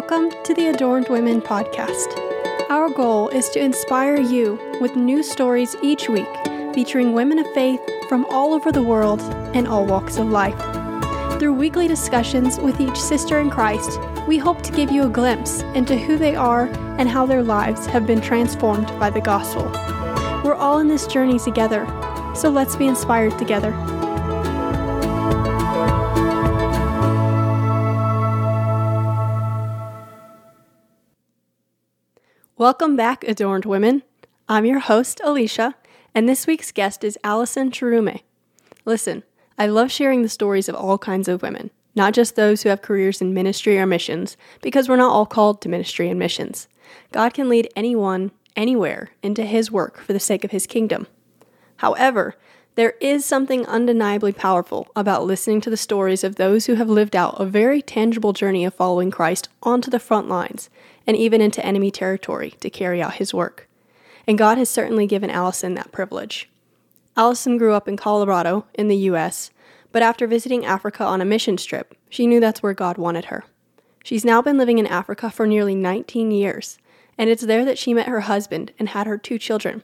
Welcome to the Adorned Women podcast. Our goal is to inspire you with new stories each week featuring women of faith from all over the world and all walks of life. Through weekly discussions with each sister in Christ, we hope to give you a glimpse into who they are and how their lives have been transformed by the gospel. We're all in this journey together, so let's be inspired together. Welcome back, Adorned Women. I'm your host, Alicia, and this week's guest is Allison Chirume. Listen, I love sharing the stories of all kinds of women, not just those who have careers in ministry or missions, because we're not all called to ministry and missions. God can lead anyone, anywhere, into His work for the sake of His kingdom. However, there is something undeniably powerful about listening to the stories of those who have lived out a very tangible journey of following Christ onto the front lines and even into enemy territory to carry out his work. And God has certainly given Allison that privilege. Allison grew up in Colorado, in the U.S., but after visiting Africa on a mission trip, she knew that's where God wanted her. She's now been living in Africa for nearly 19 years, and it's there that she met her husband and had her two children.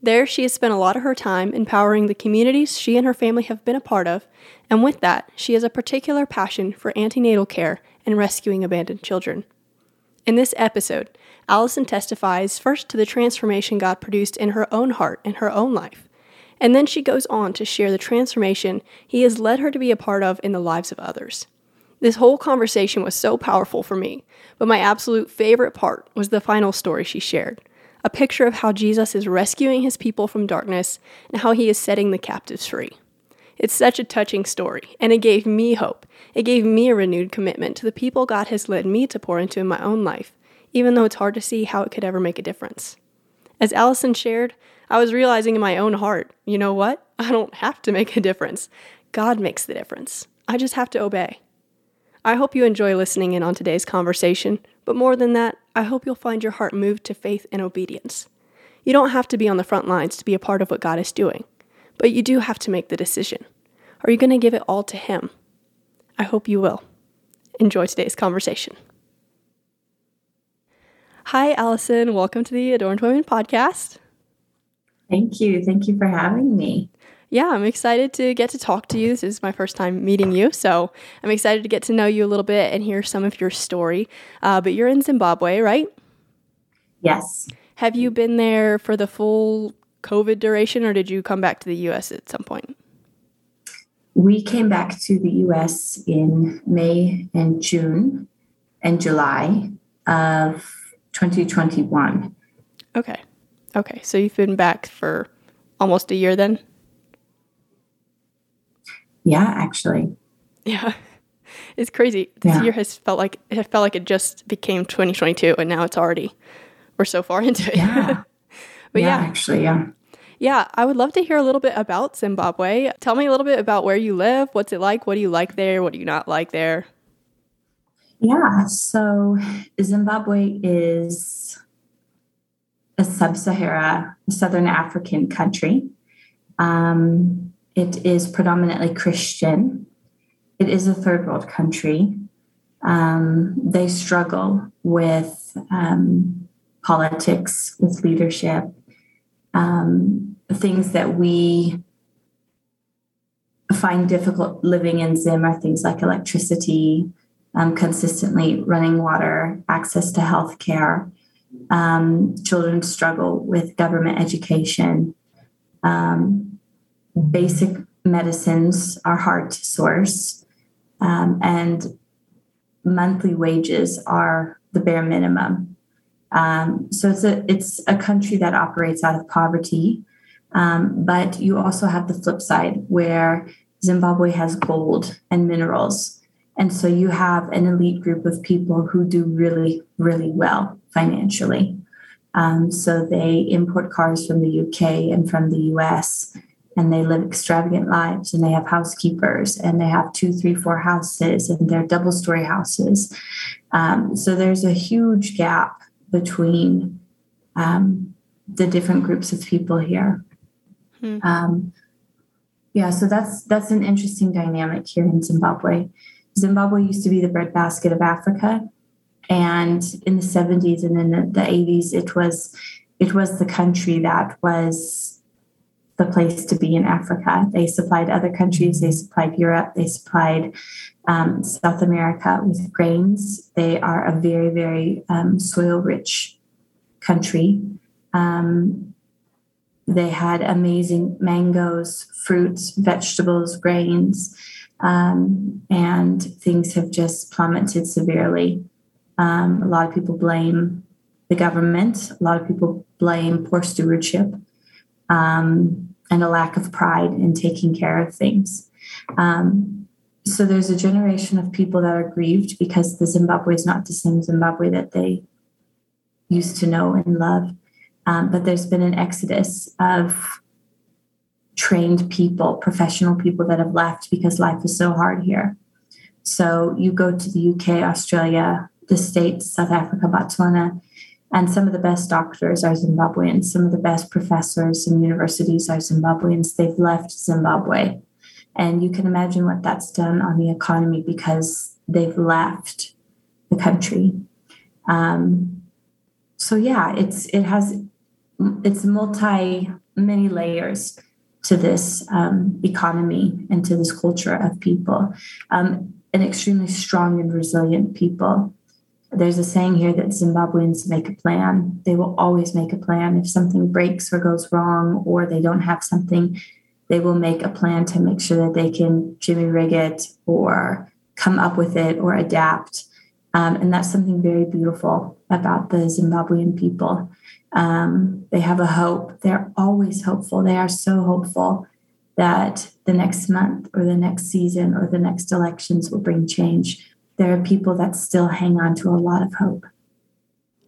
There, she has spent a lot of her time empowering the communities she and her family have been a part of, and with that, she has a particular passion for antenatal care and rescuing abandoned children. In this episode, Allison testifies first to the transformation God produced in her own heart and her own life, and then she goes on to share the transformation He has led her to be a part of in the lives of others. This whole conversation was so powerful for me, but my absolute favorite part was the final story she shared a picture of how Jesus is rescuing his people from darkness and how he is setting the captives free. It's such a touching story, and it gave me hope. It gave me a renewed commitment to the people God has led me to pour into in my own life, even though it's hard to see how it could ever make a difference. As Allison shared, I was realizing in my own heart, you know what? I don't have to make a difference. God makes the difference. I just have to obey. I hope you enjoy listening in on today's conversation, but more than that, I hope you'll find your heart moved to faith and obedience. You don't have to be on the front lines to be a part of what God is doing, but you do have to make the decision. Are you going to give it all to Him? I hope you will. Enjoy today's conversation. Hi, Allison. Welcome to the Adorned Women podcast. Thank you. Thank you for having me. Yeah, I'm excited to get to talk to you. This is my first time meeting you, so I'm excited to get to know you a little bit and hear some of your story. Uh, but you're in Zimbabwe, right? Yes. Have you been there for the full COVID duration, or did you come back to the US at some point? We came back to the US in May and June and July of 2021. Okay. Okay. So you've been back for almost a year then? Yeah, actually. Yeah. It's crazy. This Yeah. year has felt like it felt like it just became 2022 and now it's already we're so far into it. Yeah. But yeah, yeah, actually, yeah. yeah, I would love to hear a little bit about Zimbabwe. Tell me a little bit about where you live. What's it like? What do you like there? What do you not like there? Yeah, so Zimbabwe is a sub Sahara, Southern African country. Um, it is predominantly Christian. It is a third world country. Um, they struggle with um, politics, with leadership, um, things that we find difficult living in Zim are things like electricity, um, consistently running water, access to health care. Um, children struggle with government education. Um, basic medicines are hard to source, um, and monthly wages are the bare minimum. Um, so it's a it's a country that operates out of poverty, um, but you also have the flip side where Zimbabwe has gold and minerals. And so you have an elite group of people who do really, really well financially. Um, so they import cars from the UK and from the US, and they live extravagant lives, and they have housekeepers, and they have two, three, four houses, and they're double story houses. Um, so there's a huge gap between um, the different groups of people here. Hmm. Um, yeah, so that's that's an interesting dynamic here in Zimbabwe. Zimbabwe used to be the breadbasket of Africa, and in the 70s and in the, the 80s, it was it was the country that was the place to be in Africa. They supplied other countries, they supplied Europe, they supplied um, South America with grains. They are a very, very um, soil rich country. Um, they had amazing mangoes, fruits, vegetables, grains, um, and things have just plummeted severely. Um, a lot of people blame the government, a lot of people blame poor stewardship. Um, and a lack of pride in taking care of things. Um, so there's a generation of people that are grieved because the Zimbabwe is not the same Zimbabwe that they used to know and love. Um, but there's been an exodus of trained people, professional people that have left because life is so hard here. So you go to the UK, Australia, the States, South Africa, Botswana, and some of the best doctors are Zimbabweans, some of the best professors in universities are Zimbabweans. They've left Zimbabwe. And you can imagine what that's done on the economy because they've left the country. Um, so yeah, it's it has it's multi many layers to this um, economy and to this culture of people, um, an extremely strong and resilient people there's a saying here that Zimbabweans make a plan. They will always make a plan. If something breaks or goes wrong, or they don't have something, they will make a plan to make sure that they can jimmy rig it or come up with it or adapt. Um, and that's something very beautiful about the Zimbabwean people. Um, they have a hope. They're always hopeful. They are so hopeful that the next month or the next season or the next elections will bring change there are people that still hang on to a lot of hope.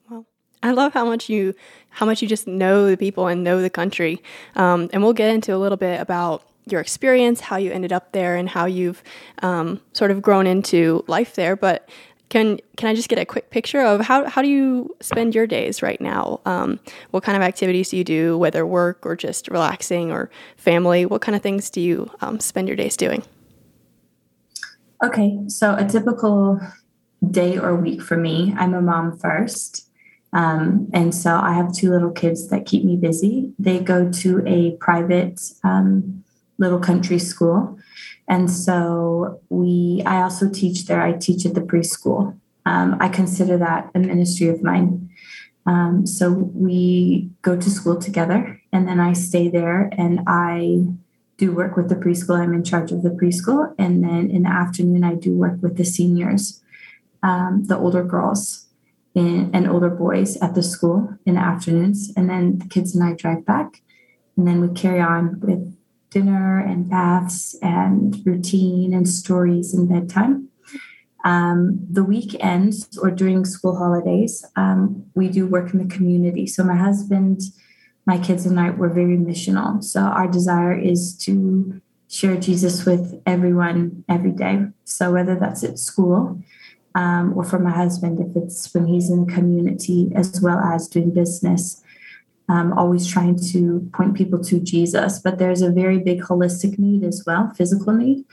Well, I love how much you how much you just know the people and know the country. Um, and we'll get into a little bit about your experience, how you ended up there, and how you've um, sort of grown into life there. But can can I just get a quick picture of how how do you spend your days right now? Um, what kind of activities do you do, whether work or just relaxing or family? What kind of things do you um, spend your days doing? Okay, so a typical day or week for me, I'm a mom first. Um, and so I have two little kids that keep me busy. They go to a private um, little country school. And so we, I also teach there. I teach at the preschool. Um, I consider that a ministry of mine. Um, so we go to school together, and then I stay there and I do work with the preschool. I'm in charge of the preschool. And then in the afternoon, I do work with the seniors, um, the older girls in, and older boys at the school in the afternoons. And then the kids and I drive back. And then we carry on with dinner and baths and routine and stories and bedtime. Um, the weekends or during school holidays, um, we do work in the community. So my husband my kids and I were very missional. So our desire is to share Jesus with everyone every day. So whether that's at school um, or for my husband, if it's when he's in the community as well as doing business, um, always trying to point people to Jesus. But there's a very big holistic need as well, physical need.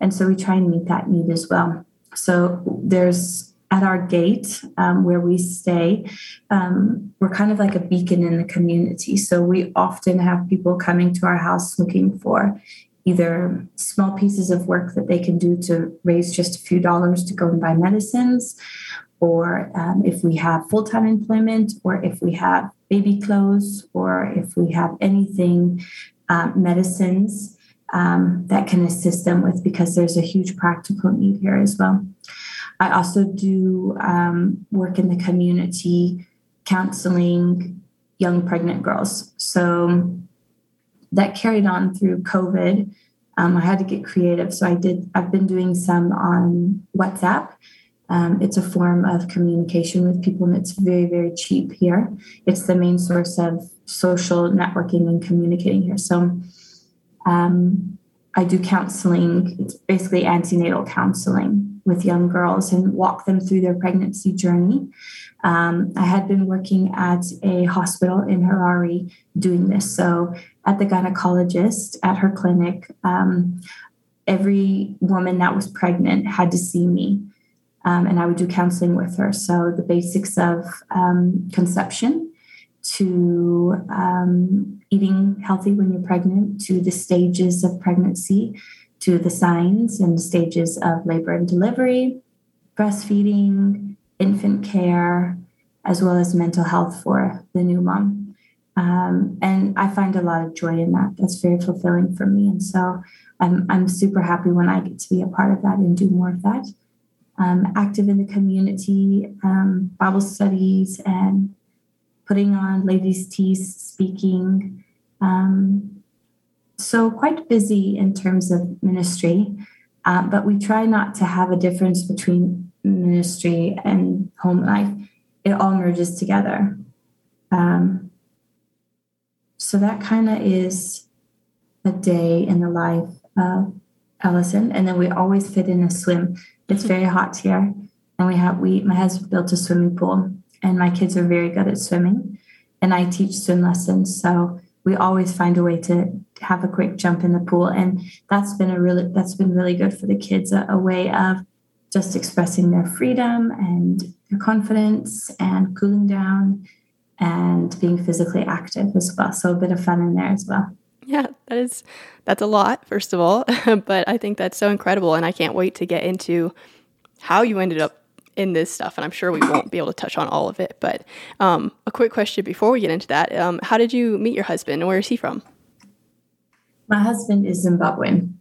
And so we try and meet that need as well. So there's at our gate um, where we stay, um, we're kind of like a beacon in the community. So we often have people coming to our house looking for either small pieces of work that they can do to raise just a few dollars to go and buy medicines, or um, if we have full time employment, or if we have baby clothes, or if we have anything, uh, medicines um, that can assist them with, because there's a huge practical need here as well. I also do um, work in the community counseling young pregnant girls. So that carried on through COVID. Um, I had to get creative. So I did, I've been doing some on WhatsApp. Um, it's a form of communication with people and it's very, very cheap here. It's the main source of social networking and communicating here. So um, I do counseling. It's basically antenatal counseling with young girls and walk them through their pregnancy journey. Um, I had been working at a hospital in Harare doing this. So, at the gynecologist at her clinic, um, every woman that was pregnant had to see me Um, and I would do counseling with her. So the basics of um, conception to um, eating healthy when you're pregnant, to the stages of pregnancy, to the signs and stages of labor and delivery, breastfeeding, infant care, as well as mental health for the new mom. Um, and I find a lot of joy in that. That's very fulfilling for me. And so I'm, I'm super happy when I get to be a part of that and do more of that. Um, active in the community, um, Bible studies, and putting on ladies' teas, speaking. Um, so, quite busy in terms of ministry, uh, but we try not to have a difference between ministry and home life. It all merges together. Um, so, that kind of is a day in the life of Allison. And then we always fit in a swim. It's very hot here. And we have, we, my husband built a swimming pool and my kids are very good at swimming. And I teach swim lessons. So we always find a way to have a quick jump in the pool. And that's been a really, that's been really good for the kids, a, a way of just expressing their freedom and their confidence and cooling down and being physically active as well. So a bit of fun in there as well. Yeah, that is that's a lot, first of all, but I think that's so incredible and I can't wait to get into how you ended up in this stuff and I'm sure we won't be able to touch on all of it, but um, a quick question before we get into that. Um, how did you meet your husband and where is he from? My husband is Zimbabwean.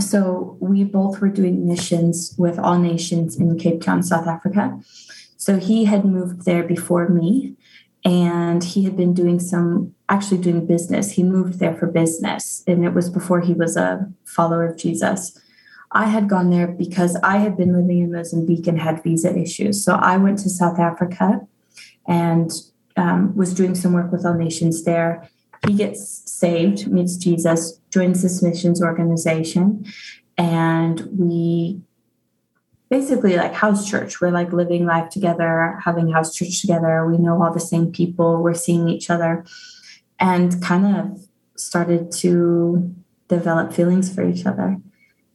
So we both were doing missions with All Nations in Cape Town, South Africa. So he had moved there before me and he had been doing some actually doing business. He moved there for business, and it was before he was a follower of Jesus. I had gone there because I had been living in Mozambique and had visa issues. So I went to South Africa and um, was doing some work with All Nations there. He gets saved, meets Jesus, joins this missions organization, and we basically like house church. We're like living life together, having house church together. We know all the same people, we're seeing each other, and kind of started to develop feelings for each other.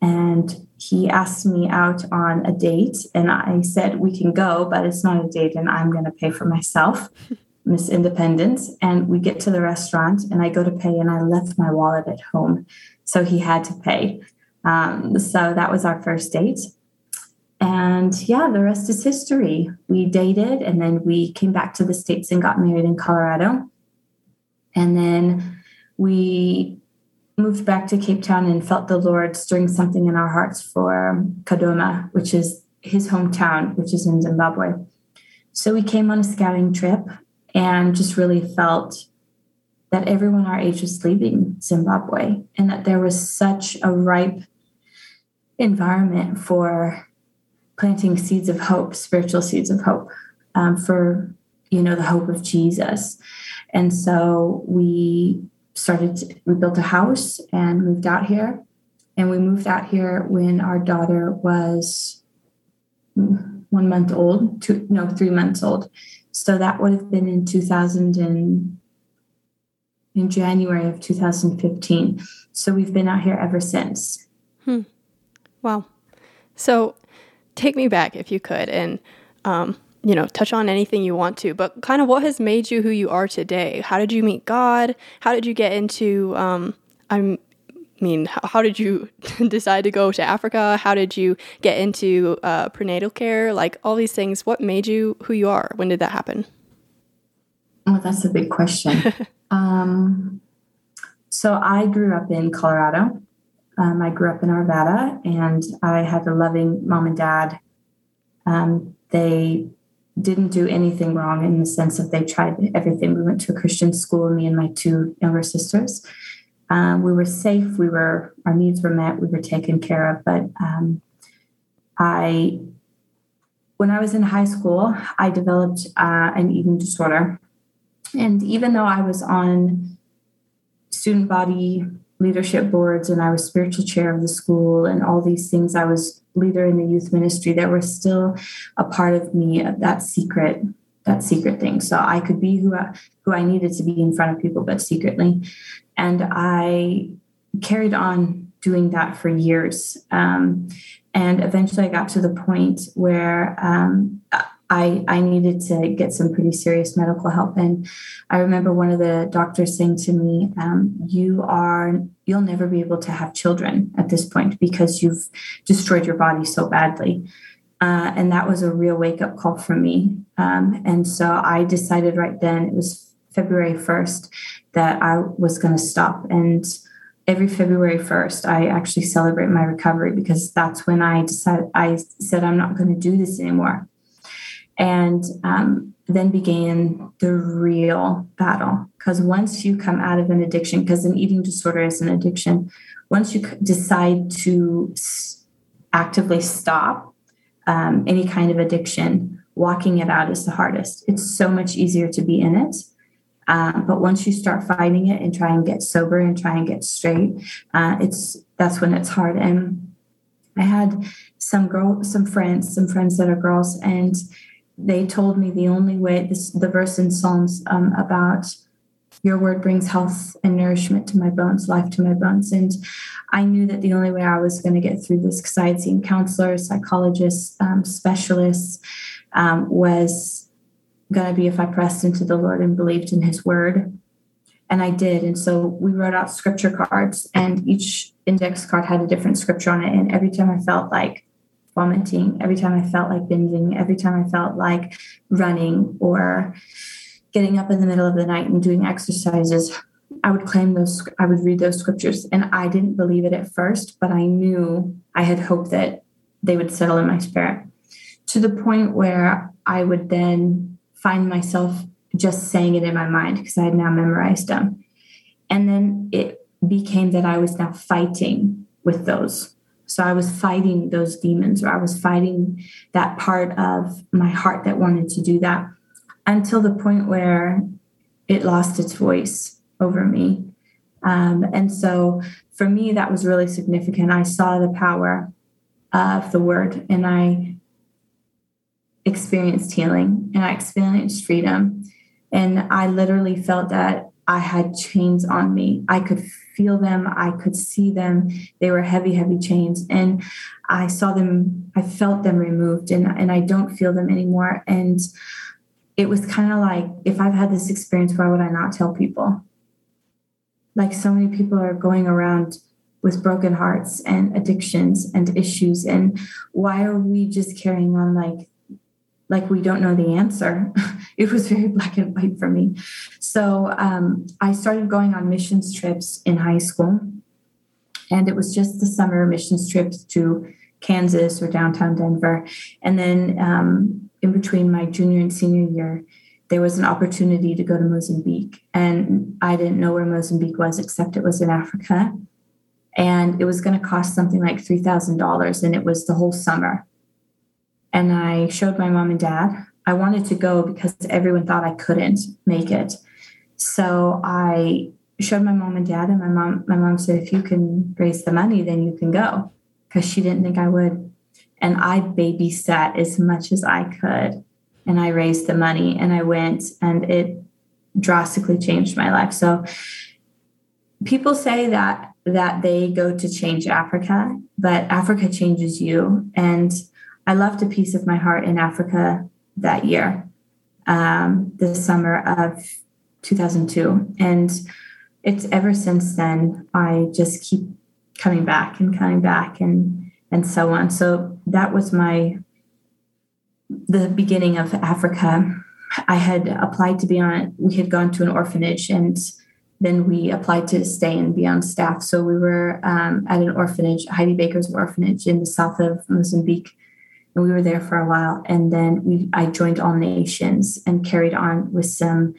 And he asked me out on a date, and I said, We can go, but it's not a date, and I'm going to pay for myself. Miss Independence. And we get to the restaurant, and I go to pay, and I left my wallet at home. So he had to pay. Um, so that was our first date. And yeah, the rest is history. We dated and then we came back to the States and got married in Colorado. And then we moved back to Cape Town and felt the Lord stirring something in our hearts for Kadoma, which is his hometown, which is in Zimbabwe. So we came on a scouting trip and just really felt that everyone our age was leaving Zimbabwe and that there was such a ripe environment for planting seeds of hope, spiritual seeds of hope um, for you know the hope of Jesus. And so we started. To, we built a house and moved out here, and we moved out here when our daughter was one month old, two no three months old. So that would have been in 2000 and in January of 2015. So we've been out here ever since. Hmm. Wow. So take me back if you could and um, you know touch on anything you want to but kind of what has made you who you are today how did you meet god how did you get into um, i mean how did you decide to go to africa how did you get into uh, prenatal care like all these things what made you who you are when did that happen oh that's a big question um, so i grew up in colorado um, I grew up in Arvada and I had a loving mom and dad. Um, they didn't do anything wrong in the sense that they tried everything. We went to a Christian school, me and my two younger sisters. Um, we were safe. We were our needs were met. We were taken care of. But um, I, when I was in high school, I developed uh, an eating disorder, and even though I was on student body leadership boards and I was spiritual chair of the school and all these things. I was leader in the youth ministry There were still a part of me, that secret, that secret thing. So I could be who I, who I needed to be in front of people, but secretly. And I carried on doing that for years. Um, and eventually I got to the point where um, I, I needed to get some pretty serious medical help. And I remember one of the doctors saying to me, um, You are, you'll never be able to have children at this point because you've destroyed your body so badly. Uh, and that was a real wake up call for me. Um, and so I decided right then, it was February 1st, that I was going to stop. And every February 1st, I actually celebrate my recovery because that's when I decided, I said, I'm not going to do this anymore. And um, then began the real battle. Because once you come out of an addiction because an eating disorder is an addiction once you decide to actively stop um, any kind of addiction walking it out is the hardest. It's so much easier to be in it um, but once you start fighting it and try and get sober and try and get straight uh, it's that's when it's hard. And i had some girl some friends some friends that are girls and they told me the only way this the verse in psalms um, about your word brings health and nourishment to my bones life to my bones. And i knew that the only way i was going to get through this because i had seen counselors psychologists um, specialists um, was going to be if i pressed into the lord and believed in his word. And i did. And so we wrote out scripture cards and each index card had a different scripture on it. And every time i felt like vomiting, every time I felt like binging, every time I felt like running or getting up in the middle of the night and doing exercises, I would claim those, I would read those scriptures. And I didn't believe it at first, but I knew I had hoped that they would settle in my spirit to the point where I would then find myself just saying it in my mind because I had now memorized them. And then it became that I was now fighting with those so I was fighting those demons, or I was fighting that part of my heart that wanted to do that until the point where it lost its voice over me. Um, and so for me, that was really significant. I saw the power of the word and I experienced healing and I experienced freedom. And I literally felt that I had chains on me. I could feel them, I could see them. They were heavy, heavy chains. And I saw them, I felt them removed, and, and I don't feel them anymore. And it was kind of like if I've had this experience, why would I not tell people? Like so many people are going around with broken hearts and addictions and issues. And why are we just carrying on like like we don't know the answer. it was very black and white for me. So um, I started going on missions trips in high school. And it was just the summer missions trips to Kansas or downtown Denver. And then um, in between my junior and senior year, there was an opportunity to go to Mozambique. And I didn't know where Mozambique was, except it was in Africa. And it was going to cost something like $3,000. And it was the whole summer and I showed my mom and dad. I wanted to go because everyone thought I couldn't make it. So I showed my mom and dad, and my mom, my mom said, if you can raise the money, then you can go. Because she didn't think I would. And I babysat as much as I could. And I raised the money and I went and it drastically changed my life. So people say that that they go to change Africa, but Africa changes you. And I left a piece of my heart in Africa that year, um, the summer of 2002. And it's ever since then, I just keep coming back and coming back and, and so on. So that was my, the beginning of Africa. I had applied to be on, we had gone to an orphanage and then we applied to stay and be on staff. So we were um, at an orphanage, Heidi Baker's orphanage in the south of Mozambique we were there for a while. And then we, I joined All Nations and carried on with some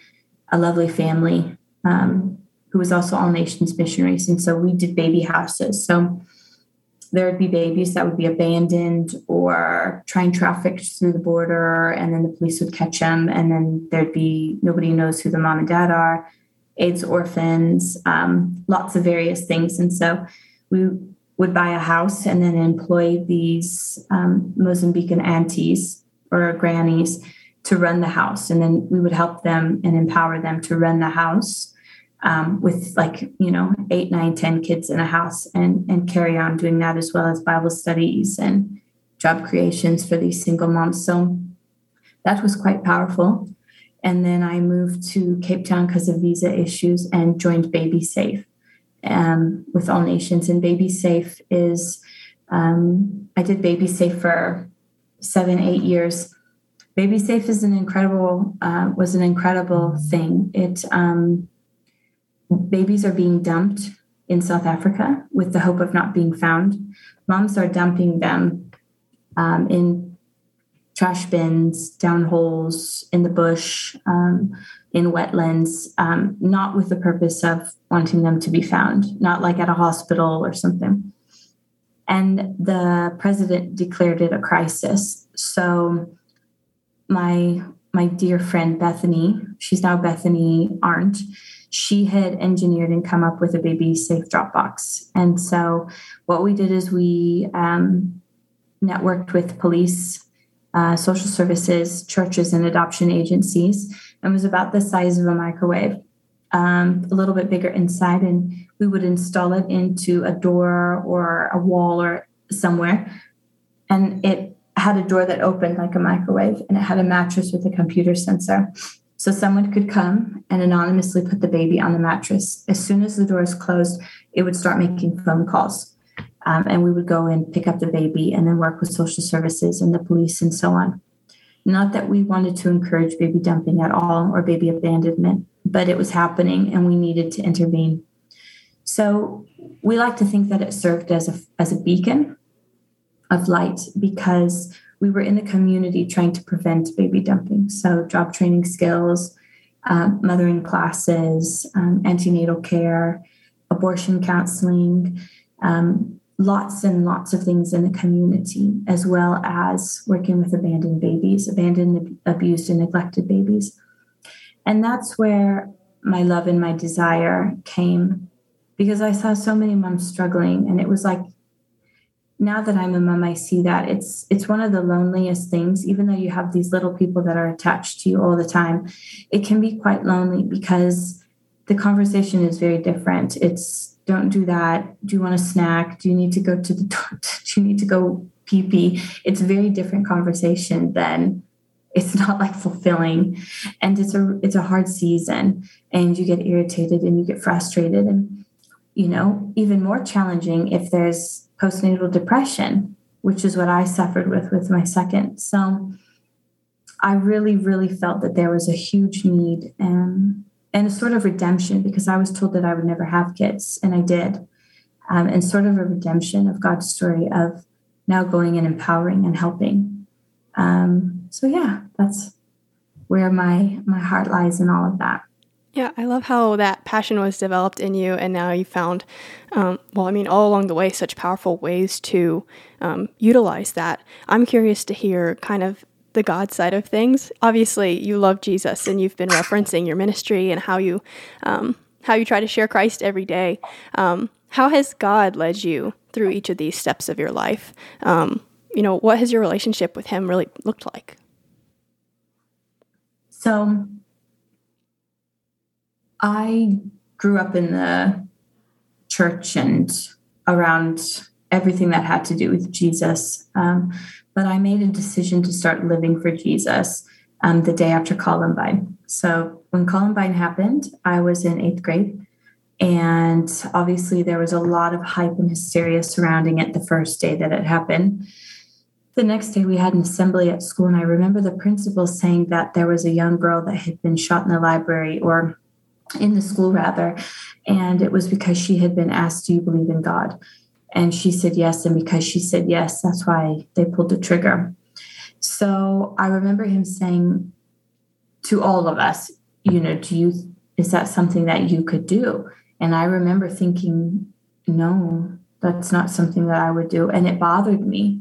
a lovely family um, who was also All Nations missionaries. And so we did baby houses. So there would be babies that would be abandoned or trying trafficked through the border, and then the police would catch them. And then there'd be nobody knows who the mom and dad are, AIDS orphans, um, lots of various things. And so we would buy a house and then employ these um, Mozambican aunties or grannies to run the house. And then we would help them and empower them to run the house um, with like you know eight nine ten kids in a house and and carry on doing that as well as bible studies and job creations for these single moms. So that was quite powerful. And then i moved to cape town because of visa issues and joined baby safe um, with all nations. And baby safe is um, i did baby safe for seven eight years. Baby safe is an incredible uh, was an incredible thing. It um, babies are being dumped in South Africa with the hope of not being found. Moms are dumping them um, in trash bins, down holes, in the bush, um, in wetlands, um, not with the purpose of wanting them to be found, not like at a hospital or something. And the president declared it a crisis. So my my dear friend Bethany, she's now Bethany Arndt, she had engineered and come up with a baby safe drop box. And so what we did is we um, networked with police, uh, social services, churches, and adoption agencies. And was about the size of a microwave, um, a little bit bigger inside. And we would install it into a door or a wall or somewhere. And it had a door that opened like a microwave and it had a mattress with a computer sensor. So someone could come and anonymously put the baby on the mattress. As soon as the door is closed, it would start making phone calls. Um, and we would go and pick up the baby and then work with social services and the police and so on. Not that we wanted to encourage baby dumping at all or baby abandonment, but it was happening and we needed to intervene. So we like to think that it served as a, as a beacon of light because we were in the community trying to prevent baby dumping. So, job training skills, um, mothering classes, um, antenatal care, abortion counseling, um, lots and lots of things in the community, as well as working with abandoned babies, abandoned, abused, and neglected babies. And that's where my love and my desire came because I saw so many moms struggling, and it was like now that I'm a mom, I see that it's it's one of the loneliest things. Even though you have these little people that are attached to you all the time, it can be quite lonely because the conversation is very different. It's don't do that. Do you want a snack? Do you need to go to the do you need to go pee pee? It's a very different conversation than it's not like fulfilling and it's a it's a hard season and you get irritated and you get frustrated and you know even more challenging if there's postnatal depression, which is what I suffered with with my second. So I really, really felt that there was a huge need and and a sort of redemption because I was told that I would never have kids, and I did, um, and sort of a redemption of God's story of now going and empowering and helping. Um, so yeah, that's where my my heart lies in all of that. Yeah, I love how that passion was developed in you, and now you found, um, well, I mean, all along the way, such powerful ways to um, utilize that. I'm curious to hear kind of the God side of things. Obviously, you love Jesus, and you've been referencing your ministry and how you um, how you try to share Christ every day. Um, how has God led you through each of these steps of your life? Um, you know, what has your relationship with Him really looked like? So I grew up in the church and around everything that had to do with Jesus. Um, but I made a decision to start living for Jesus um, the day after Columbine. So when Columbine happened, I was in eighth grade. And obviously, there was a lot of hype and hysteria surrounding it the first day that it happened. The next day, we had an assembly at school, and I remember the principal saying that there was a young girl that had been shot in the library or in the school rather and it was because she had been asked do you believe in god and she said yes. And because she said yes that's why they pulled the trigger. So i remember him saying to all of us you know do you is that something that you could do? And i remember thinking no that's not something that i would do. And it bothered me.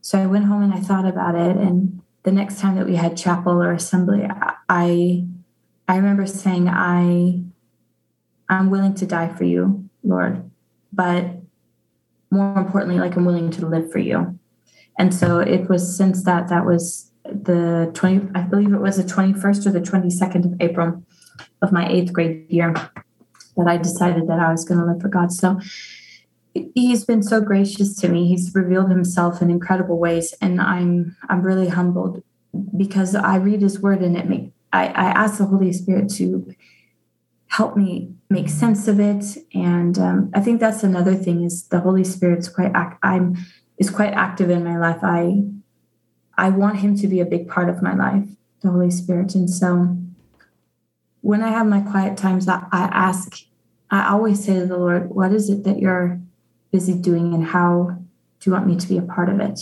So i went home and i thought about it. And the next time that we had chapel or assembly i I remember saying, I I'm willing to die for you, Lord, but more importantly, like I'm willing to live for you. And so it was since that that was the 20 I believe it was the 21st or the 22nd of April of my eighth grade year. that I decided that I was going to live for God. So he's been so gracious to me. He's revealed himself in incredible ways, and I'm I'm really humbled because I read his word and it make I, I ask the Holy Spirit to help me make sense of it. And um, I think that's another thing is the Holy Spirit's quite act, I'm is quite active in my life. I I want him to be a big part of my life, the Holy Spirit. And so when I have my quiet times, I, I ask, I always say to the Lord, what is it that you're busy doing and how do you want me to be a part of it?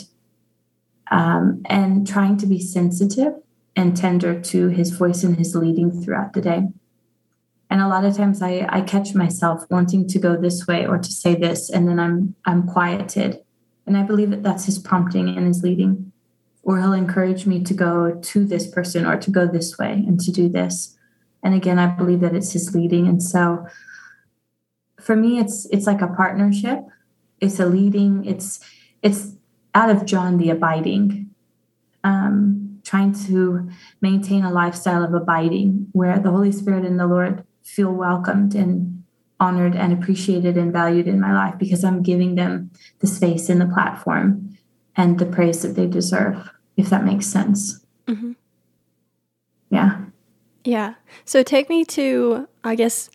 Um, and trying to be sensitive and tender to his voice and his leading throughout the day. And a lot of times I, I catch myself wanting to go this way or to say this, and then I'm I'm quieted. And I believe that that's his prompting and his leading. Or he'll encourage me to go to this person or to go this way and to do this. And again, I believe that it's his leading. And so for me, it's it's like a partnership. It's a leading, it's it's out of John the abiding. Um, trying to maintain a lifestyle of abiding where the Holy Spirit and the Lord feel welcomed and honored and appreciated and valued in my life because I'm giving them the space and the platform and the praise that they deserve, if that makes sense. Mm-hmm. Yeah. Yeah. So take me to, I guess,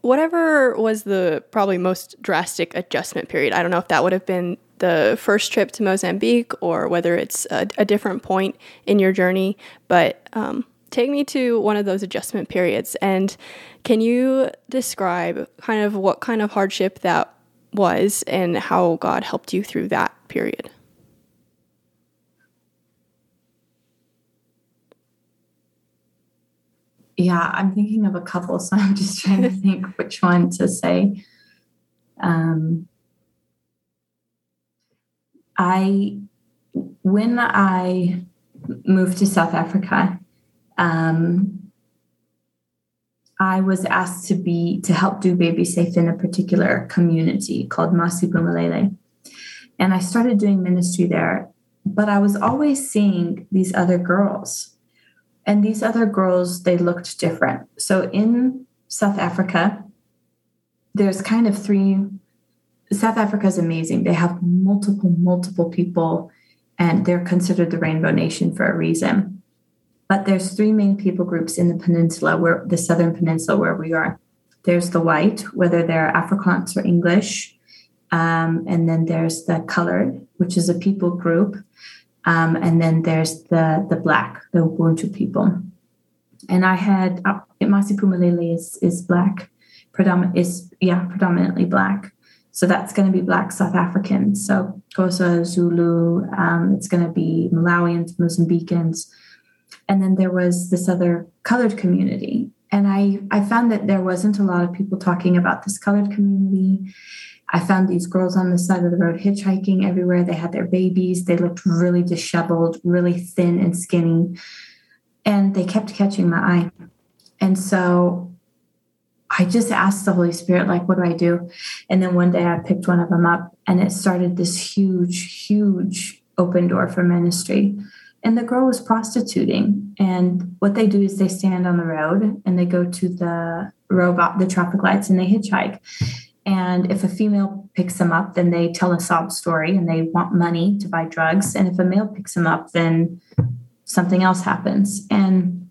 whatever was the probably most drastic adjustment period. I don't know if that would have been the first trip to Mozambique or whether it's a, a different point in your journey, but um, take me to one of those adjustment periods and can you describe kind of what kind of hardship that was and how God helped you through that period? Yeah, I'm thinking of a couple, so I'm just trying to think which one to say. Um, I, when I moved to South Africa, um, I was asked to be to help do Baby Safe in a particular community called Masiphumelele. And I started doing ministry there, but I was always seeing these other girls. And these other girls, they looked different. So in South Africa, there's kind of three South Africa is amazing. They have multiple, multiple people, and they're considered the Rainbow Nation for a reason. But there's three main people groups in the peninsula, where the southern peninsula where we are. There's the white, whether they're Afrikaans or English, um, and then there's the colored, which is a people group, um, and then there's the the black, the Ubuntu people. And I had uh, is is black, predominant is yeah predominantly black. So that's going to be Black South Africans. So Xhosa, Zulu, um, it's going to be Malawians, Mozambicans, and then there was this other colored community. And i i found that there wasn't a lot of people talking about this colored community. I found these girls on the side of the road hitchhiking everywhere. They had their babies. They looked really disheveled really thin and skinny and they kept catching my eye. And so I just asked the Holy Spirit, like, what do I do? And then one day I picked one of them up and it started this huge, huge open door for ministry and the girl was prostituting. And what they do is they stand on the road and they go to the robot the traffic lights and they hitchhike. And if a female picks them up then they tell a sob story and they want money to buy drugs. And if a male picks them up then something else happens. And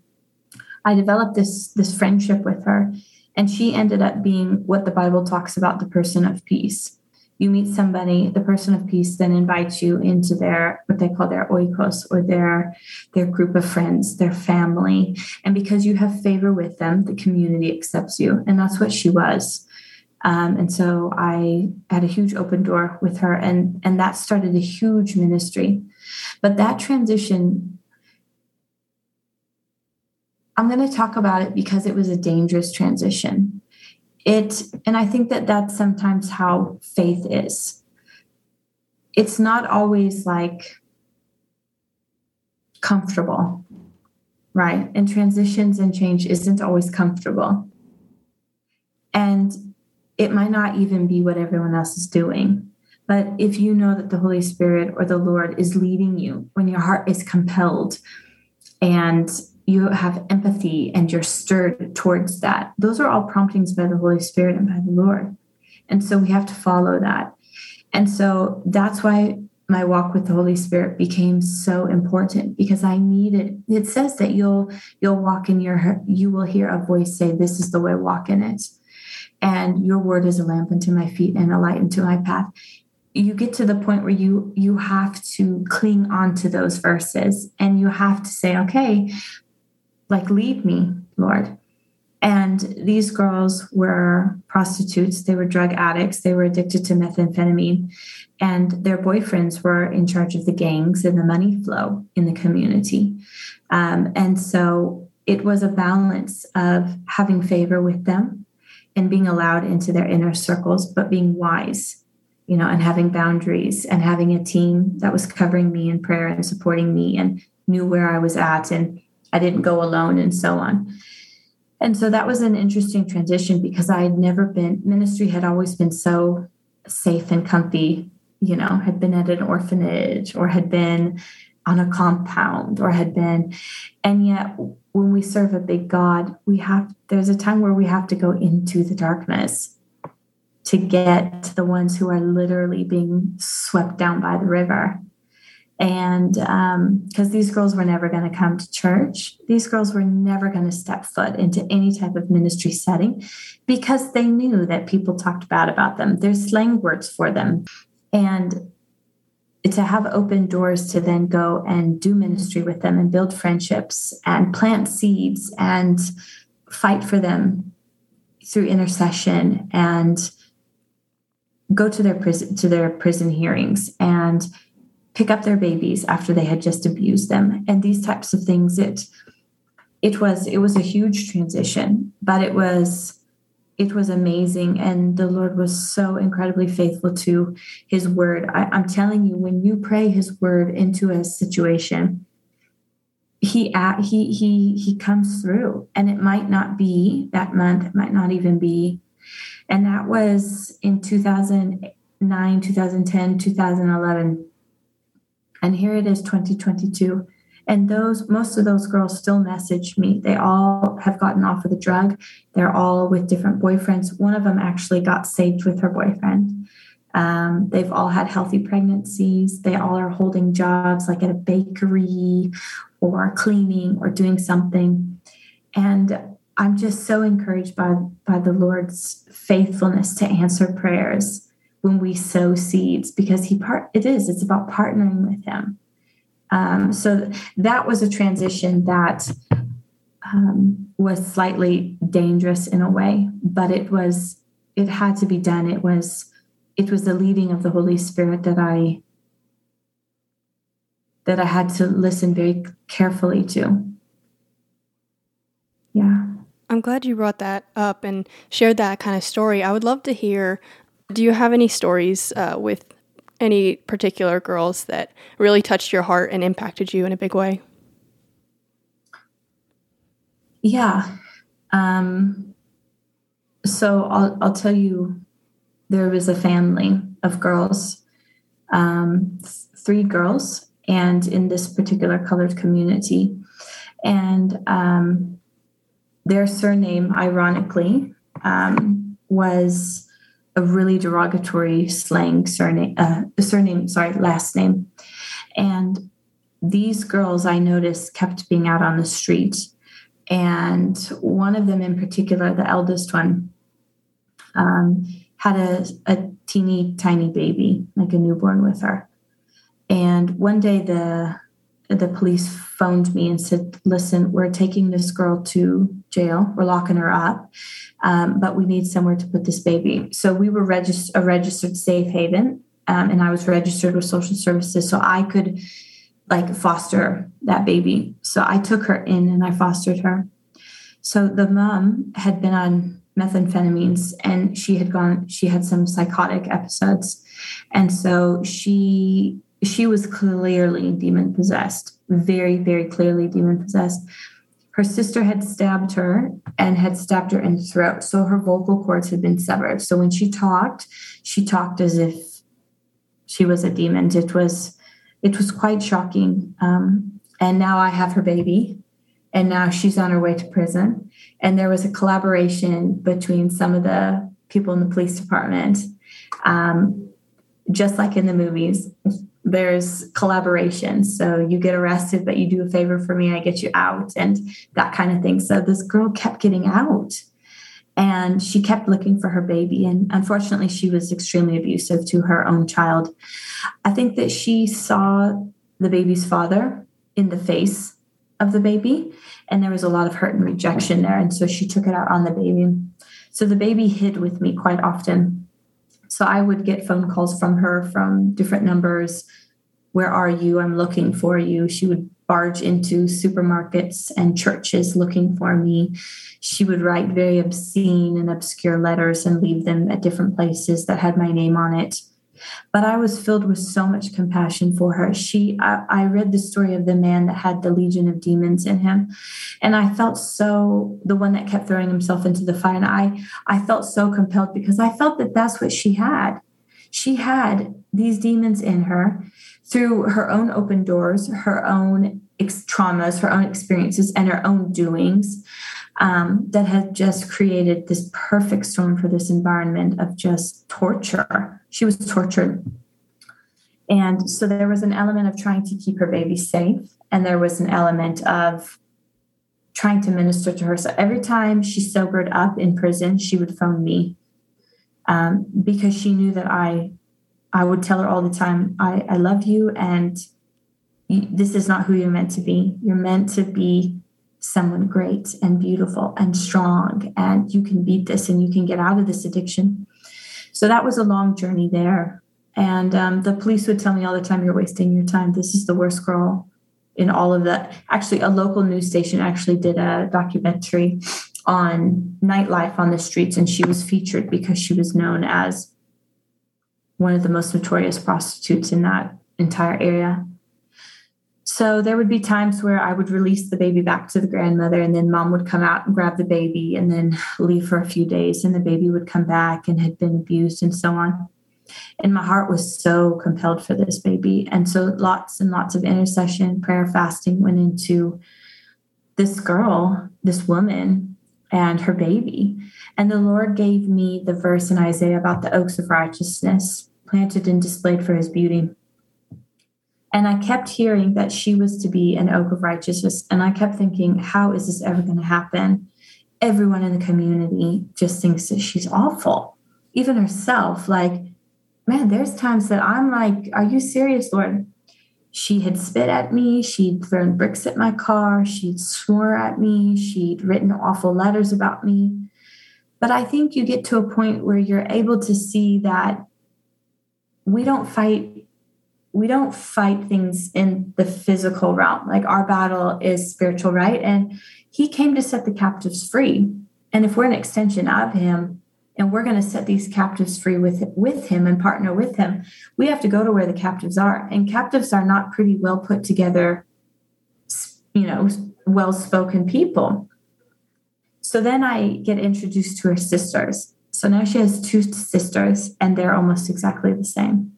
i developed this this friendship with her. And she ended up being what the bible talks about the person of peace you meet somebody, the person of peace then invites you into their what they call their oikos or their their group of friends, their family. And because you have favor with them, the community accepts you. And that's what she was. Um, and so I had a huge open door with her, and and that started a huge ministry. But that transition, I'm going to talk about it because it was a dangerous transition it and i think that that's sometimes how faith is. It's not always like comfortable right? And transitions and change isn't always comfortable. And it might not even be what everyone else is doing. But if you know that the holy spirit or the lord is leading you when your heart is compelled and you have empathy and you're stirred towards that. Those are all promptings by the Holy Spirit and by the Lord. And so we have to follow that. And so that's why my walk with the Holy Spirit became so important because I needed it says that you'll you'll walk in your you will hear a voice say this is the way walk in it and your word is a lamp unto my feet and a light unto my path you get to the point where you you have to cling on to those verses and you have to say okay like lead me lord. And these girls were prostitutes. They were drug addicts. They were addicted to methamphetamine. And their boyfriends were in charge of the gangs and the money flow in the community. Um, and so it was a balance of having favor with them and being allowed into their inner circles but being wise you know and having boundaries and having a team that was covering me in prayer and supporting me and knew where i was at and i didn't go alone and so on and so that was an interesting transition because i had never been ministry had always been so safe and comfy you know had been at an orphanage or had been on a compound or had been and yet when we serve a big god we have there's a time where we have to go into the darkness to get to the ones who are literally being swept down by the river. And because um, these girls were never going to come to church, these girls were never going to step foot into any type of ministry setting because they knew that people talked bad about them. There's slang words for them. And to have open doors to then go and do ministry with them and build friendships and plant seeds and fight for them through intercession and go to their prison to their prison hearings and pick up their babies after they had just abused them. And these types of things it it was it was a huge transition but it was it was amazing. And the lord was so incredibly faithful to his word. I, i'm telling you when you pray his word into a situation he at, he he he comes through. And it might not be that month it might not even be. And that was in 2009, 2010, 2011. And here it is, 2022. And those, most of those girls still message me. They all have gotten off of the drug. They're all with different boyfriends. One of them actually got saved with her boyfriend. Um, they've all had healthy pregnancies. They all are holding jobs like at a bakery or cleaning or doing something. And I'm just so encouraged by, by the Lord's faithfulness to answer prayers when we sow seeds because he part it is it's about partnering with him. Um, so that was a transition that um, was slightly dangerous in a way but it was it had to be done. It was it was the leading of the holy spirit that i that i had to listen very carefully to. Yeah. I'm glad you brought that up and shared that kind of story. I would love to hear do you have any stories uh, with any particular girls that really touched your heart and impacted you in a big way? Yeah. Um, so I'll, I'll tell you there was a family of girls, um, th- three girls, and in this particular colored community. And um, their surname, ironically, um, was a really derogatory slang surname, uh, surname, sorry, last name. And these girls I noticed kept being out on the street. And one of them in particular, the eldest one, um, had a, a teeny tiny baby, like a newborn with her. And one day the the police phoned me and said, "Listen, we're taking this girl to jail. We're locking her up, um, but we need somewhere to put this baby." So we were regist- a registered safe haven, um, and I was registered with social services, so I could like foster that baby. So I took her in and I fostered her. So the mom had been on methamphetamines and she had gone she had some psychotic episodes and so she she was clearly demon possessed, very, very clearly demon possessed. Her sister had stabbed her and had stabbed her in the throat. So her vocal cords had been severed. So when she talked, she talked as if she was a demon. It was it was quite shocking. Um, and now I have her baby. and now she's on her way to prison. And there was a collaboration between some of the people in the police department, um, just like in the movies. There's collaboration. So you get arrested, but you do a favor for me, I get you out, and that kind of thing. So this girl kept getting out and she kept looking for her baby. And unfortunately, she was extremely abusive to her own child. I think that she saw the baby's father in the face of the baby. And there was a lot of hurt and rejection there. And so she took it out on the baby. So the baby hid with me quite often. So I would get phone calls from her from different numbers. Where are you? I'm looking for you. She would barge into supermarkets and churches looking for me. She would write very obscene and obscure letters and leave them at different places that had my name on it but I was filled with so much compassion for her. She, I, I, read the story of the man that had the legion of demons in him, and I felt so the one that kept throwing himself into the fire. And I, I felt so compelled because I felt that that's what she had. She had these demons in her through her own open doors, her own ex- traumas, her own experiences, and her own doings. Um, that had just created this perfect storm for this environment of just torture she was tortured. And so there was an element of trying to keep her baby safe, and there was an element of trying to minister to her. So every time she sobered up in prison, she would phone me um, because she knew that I, I would tell her all the time, I, I love you, and this is not who you're meant to be. You're meant to be someone great and beautiful and strong, and you can beat this and you can get out of this addiction. So that was a long journey there. And um, the police would tell me all the time, you're wasting your time. This is the worst girl in all of that. Actually, a local news station actually did a documentary on nightlife on the streets, and she was featured because she was known as one of the most notorious prostitutes in that entire area. So there would be times where I would release the baby back to the grandmother, and then mom would come out and grab the baby and then leave for a few days, and the baby would come back and had been abused and so on. And my heart was so compelled for this baby. And so lots and lots of intercession, prayer, fasting went into this girl, this woman, and her baby. And the Lord gave me the verse in Isaiah about the oaks of righteousness planted and displayed for his beauty. And I kept hearing that she was to be an oak of righteousness. And I kept thinking, how is this ever going to happen? Everyone in the community just thinks that she's awful, even herself. Like, man, there's times that I'm like, are you serious, Lord? She had spit at me. She'd thrown bricks at my car. She'd swore at me. She'd written awful letters about me. But I think you get to a point where you're able to see that we don't fight we don't fight things in the physical realm. Like our battle is spiritual, right? And he came to set the captives free. And if we're an extension of him and we're going to set these captives free with with him and partner with him, we have to go to where the captives are. And captives are not pretty well put together, you know, well-spoken people. So then I get introduced to her sisters. So now she has two sisters and they're almost exactly the same.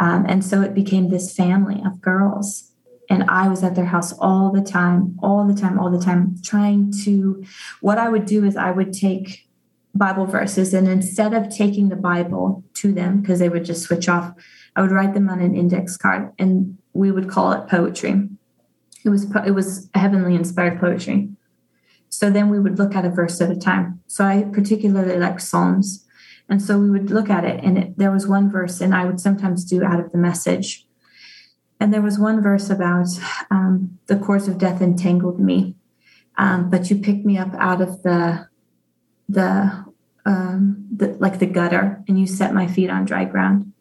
Um, and so it became this family of girls. And I was at their house all the time, all the time, all the time, trying to. What I would do is I would take Bible verses, and instead of taking the Bible to them, because they would just switch off, I would write them on an index card, and we would call it poetry. It was it was heavenly inspired poetry. So then we would look at a verse at a time. So I particularly like Psalms. And so we would look at it, and it, there was one verse, and I would sometimes do out of the message. And there was one verse about um, the cords of death entangled me, um, but you picked me up out of the the, um, the like the gutter, and you set my feet on dry ground.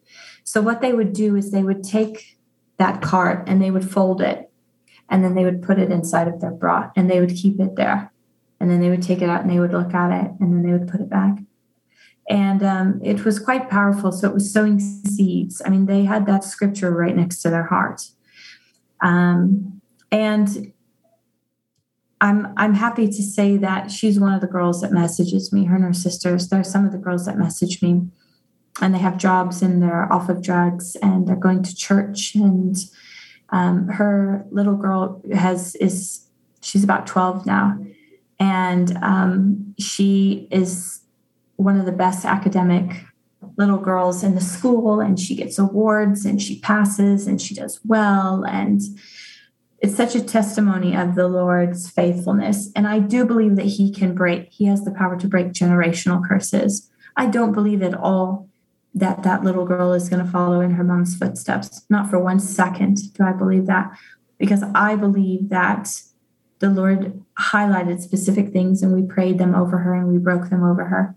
So what they would do is they would take that cart and they would fold it, and then they would put it inside of their bra, and they would keep it there, and then they would take it out and they would look at it, and then they would put it back and um, it was quite powerful. So it was sowing seeds. I mean, they had that scripture right next to their heart, um, and I'm I'm happy to say that she's one of the girls that messages me. Her and her sisters. There are some of the girls that message me, and they have jobs and they're off of drugs and they're going to church. And um, her little girl has is she's about 12 now. And um, she is one of the best academic little girls in the school, and she gets awards and she passes and she does well. And it's such a testimony of the Lord's faithfulness. And I do believe that He can break, He has the power to break generational curses. I don't believe at all that that little girl is going to follow in her mom's footsteps. Not for one second do I believe that, because I believe that the Lord highlighted specific things and we prayed them over her and we broke them over her.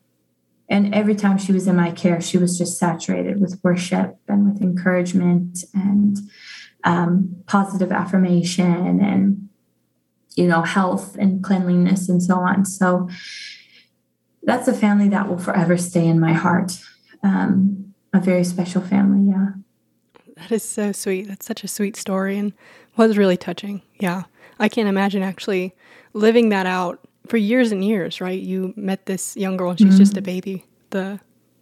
And every time she was in my care, she was just saturated with worship and with encouragement and um, positive affirmation and you know health and cleanliness and so on. So that's a family that will forever stay in my heart. Um, a very special family yeah. That is so sweet. That's such a sweet story and was really touching. Yeah. I can't imagine actually living that out for years and years right you met this young girl and she's mm-hmm. just a mm-hmm. baby the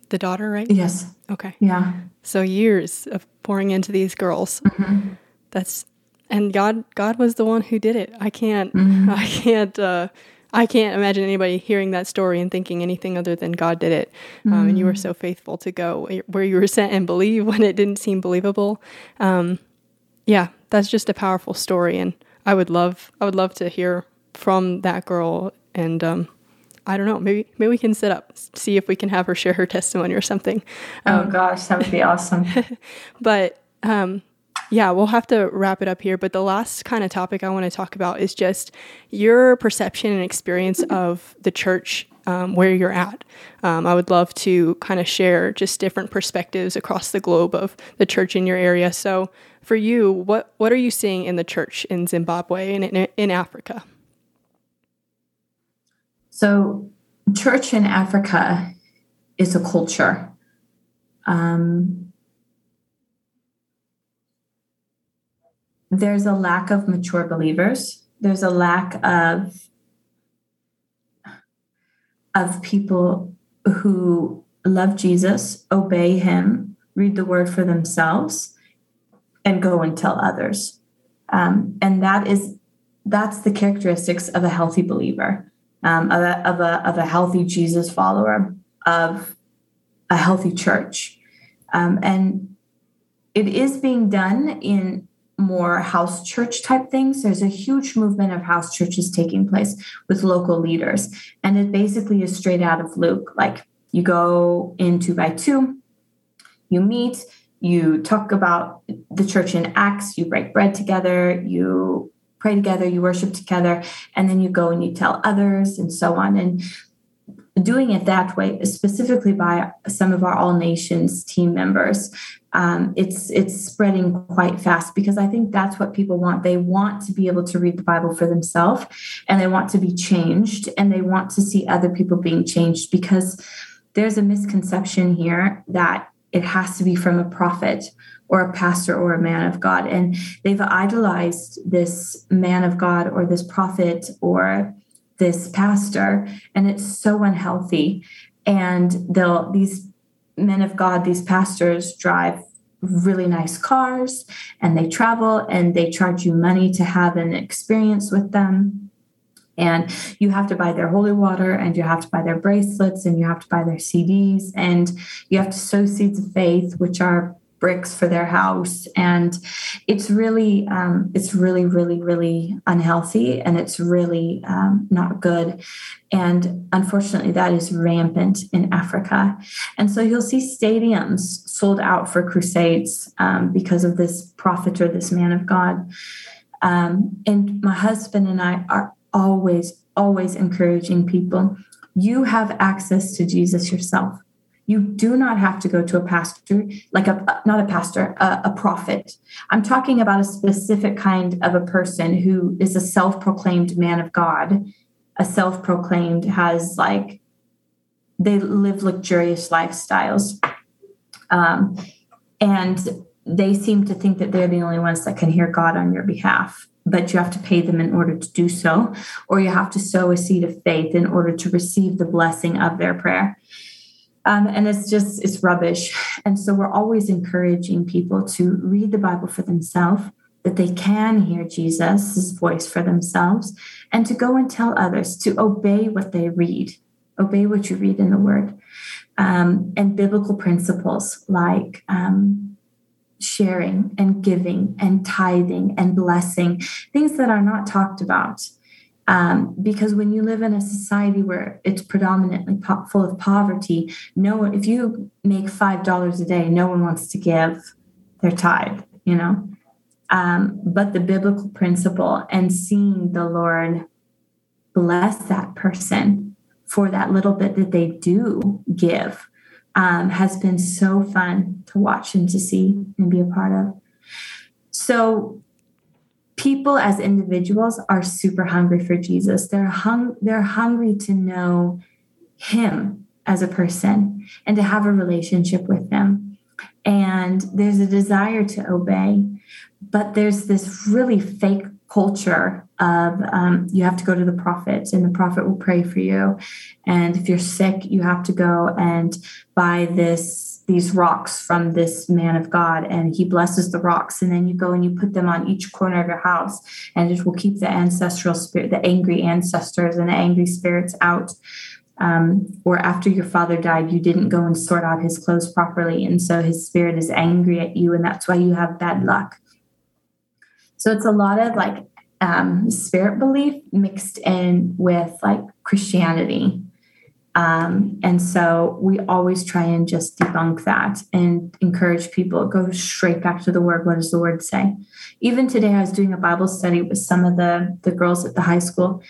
the daughter right yes okay yeah so years of pouring into these girls. Mm-hmm. That's and God God was the one who did it. I can't mm-hmm. I can't uh, I can't imagine anybody hearing that story and thinking anything other than God did it. Mm-hmm. Um, and you were mm-hmm. so faithful to go where you were sent and believe when it didn't seem believable. Um, yeah, that's just a powerful story, and I would love I would love to hear from that girl. And um, I don't know, maybe maybe we can sit up, see if we can have her share her testimony or something. oh um, gosh, that would be awesome. but um, yeah, we'll have to wrap it up here. But the last kind of topic I want to talk about is just your perception and experience of the church um, where you're at. Um, I would love to kind of share just different perspectives across the globe of the church in your area. So, for you, what what are you seeing in the church in Zimbabwe and in, in Africa? So, church in Africa is a culture. Um, there's a lack of mature believers. There's a lack of of people who love Jesus, obey him, read the word for themselves, and go and tell others. Um, and that is that's the characteristics of a healthy believer, um, of, a, of, a, of a healthy Jesus follower, of a healthy church. Um, and it is being done in more house church type things. There's a huge movement of house churches taking place with local leaders. And it basically is straight out of Luke. Like you go in two by two, you meet, you talk about the church in Acts, you break bread together, you pray together, you worship together, and then you go and you tell others and so on. And doing it that way, specifically by some of our All Nations team members, um, it's it's spreading quite fast because I think that's what people want. They want to be able to read the Bible for themselves, and they want to be changed, and they want to see other people being changed because there's a misconception here that it has to be from a prophet or a pastor or a man of God, and they've idolized this man of God or this prophet or this pastor, and it's so unhealthy. And they'll these men of God, these pastors drive really nice cars and they travel and they charge you money to have an experience with them. And you have to buy their holy water and you have to buy their bracelets and you have to buy their CDs and you have to sow seeds of faith, which are bricks for their house. And it's really um, it's really really really unhealthy and it's really um, not good. And unfortunately that is rampant in africa. And so you'll see stadiums sold out for crusades um, because of this prophet or this man of god. Um, and my husband and i are always always encouraging people you have access to jesus yourself you do not have to go to a pastor, like a not a pastor, a, a prophet. I'm talking about a specific kind of a person who is a self-proclaimed man of God, a self-proclaimed has like they live luxurious lifestyles, um, and they seem to think that they're the only ones that can hear God on your behalf but you have to pay them in order to do so, or you have to sow a seed of faith in order to receive the blessing of their prayer. Um, and it's just, it's rubbish. And so we're always encouraging people to read the Bible for themselves, that they can hear Jesus' voice for themselves, and to go and tell others to obey what they read, obey what you read in the Word, um, and biblical principles like um, sharing and giving and tithing and blessing, things that are not talked about. Um, because when you live in a society where it's predominantly po- full of poverty, no one, if you make five dollars a day, no one wants to give their tithe, you know. Um, but the biblical principle and seeing the Lord bless that person for that little bit that they do give um, has been so fun to watch and to see and be a part of. So people as individuals are super hungry for Jesus. They're hung they're hungry to know him as a person and to have a relationship with him. And there's a desire to obey, but there's this really fake culture of um, you have to go to the prophet and the prophet will pray for you and if you're sick you have to go and buy this these rocks from this man of god and he blesses the rocks and then you go and you put them on each corner of your house and it will keep the ancestral spirit the angry ancestors and the angry spirits out um, or after your father died, you didn't go and sort out his clothes properly. And so his spirit is angry at you, and that's why you have bad luck. So it's a lot of like um, spirit belief mixed in with like Christianity. Um, and so we always try and just debunk that and encourage people go straight back to the word. What does the word say? Even today, I was doing a Bible study with some of the, the girls at the high school,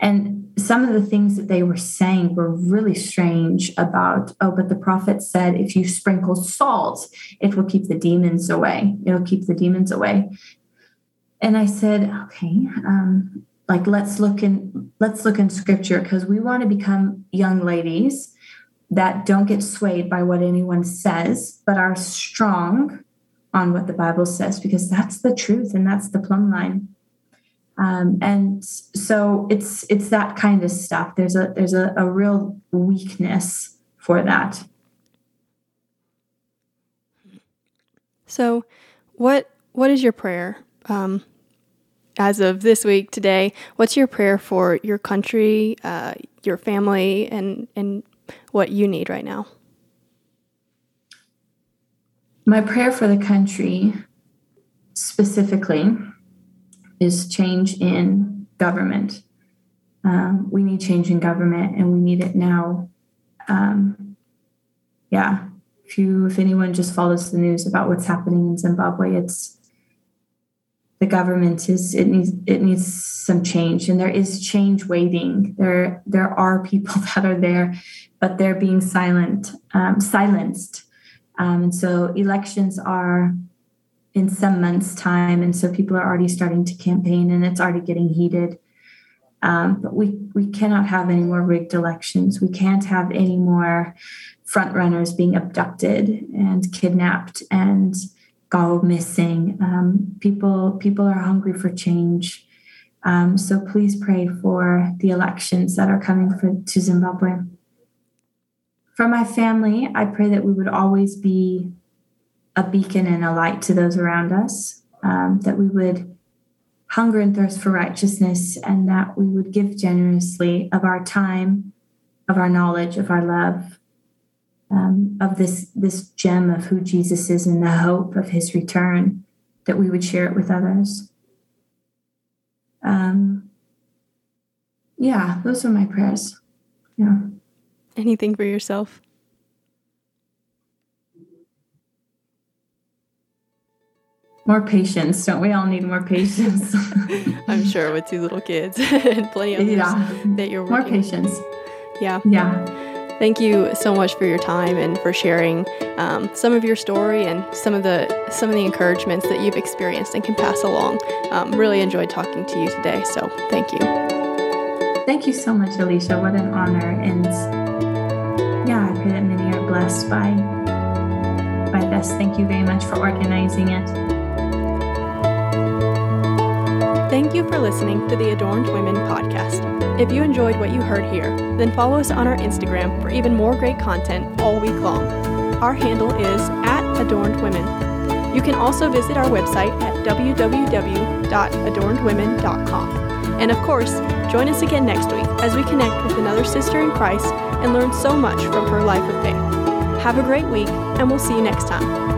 and some of the things that they were saying were really strange about, oh, but the prophet said if you sprinkle salt, it will keep the demons away. It'll keep the demons away and I said, okay, um, like let's look in let's look in scripture because we want to become young ladies that don't get swayed by what anyone says, but are strong on what the Bible says because that's the truth and that's the plumb line. Um, and so it's it's that kind of stuff. There's a there's a, a real weakness for that. So, what what is your prayer um, as of this week, today, what's your prayer for your country, uh, your family, and, and what you need right now? My prayer for the country specifically is change in government. Um, we need change in government and we need it now. Um, yeah, if you if anyone just follows the news about what's happening in Zimbabwe, it's the government is it needs it needs some change. And there is change waiting. There there are people that are there but they're being silent um, silenced. Um, and so elections are in some months time and so people are already starting to campaign and it's already getting heated. Um, but we we cannot have any more rigged elections. We can't have any more front runners being abducted and kidnapped and go missing. Um, people people are hungry for change. Um, so please pray for the elections that are coming for, to Zimbabwe. For my family, I pray that we would always be a beacon and a light to those around us, um, that we would hunger and thirst for righteousness, and that we would give generously of our time, of our knowledge, of our love, um, of this this gem of who Jesus is and the hope of His return, that we would share it with others. Um, yeah, those are my prayers. Yeah. Anything for yourself? More patience. Don't we all need more patience? I'm sure with two little kids and plenty of yeah. that you're working. More patience. Yeah. Yeah. Thank you so much for your time and for sharing um, some of your story and some of the some of the encouragements that you've experienced and can pass along. Um, really enjoyed talking to you today, so thank you. Thank you so much, Alicia. What an honor, and yeah, I pray that many are blessed by by this. Thank you very much for organizing it. Thank you for listening to the Adorned Women podcast. If you enjoyed what you heard here, then follow us on our Instagram for even more great content all week long. Our handle is at Adorned Women. You can also visit our website at www.adornedwomen.com. And of course, join us again next week as we connect with another sister in Christ and learn so much from her life of faith. Have a great week, and we'll see you next time.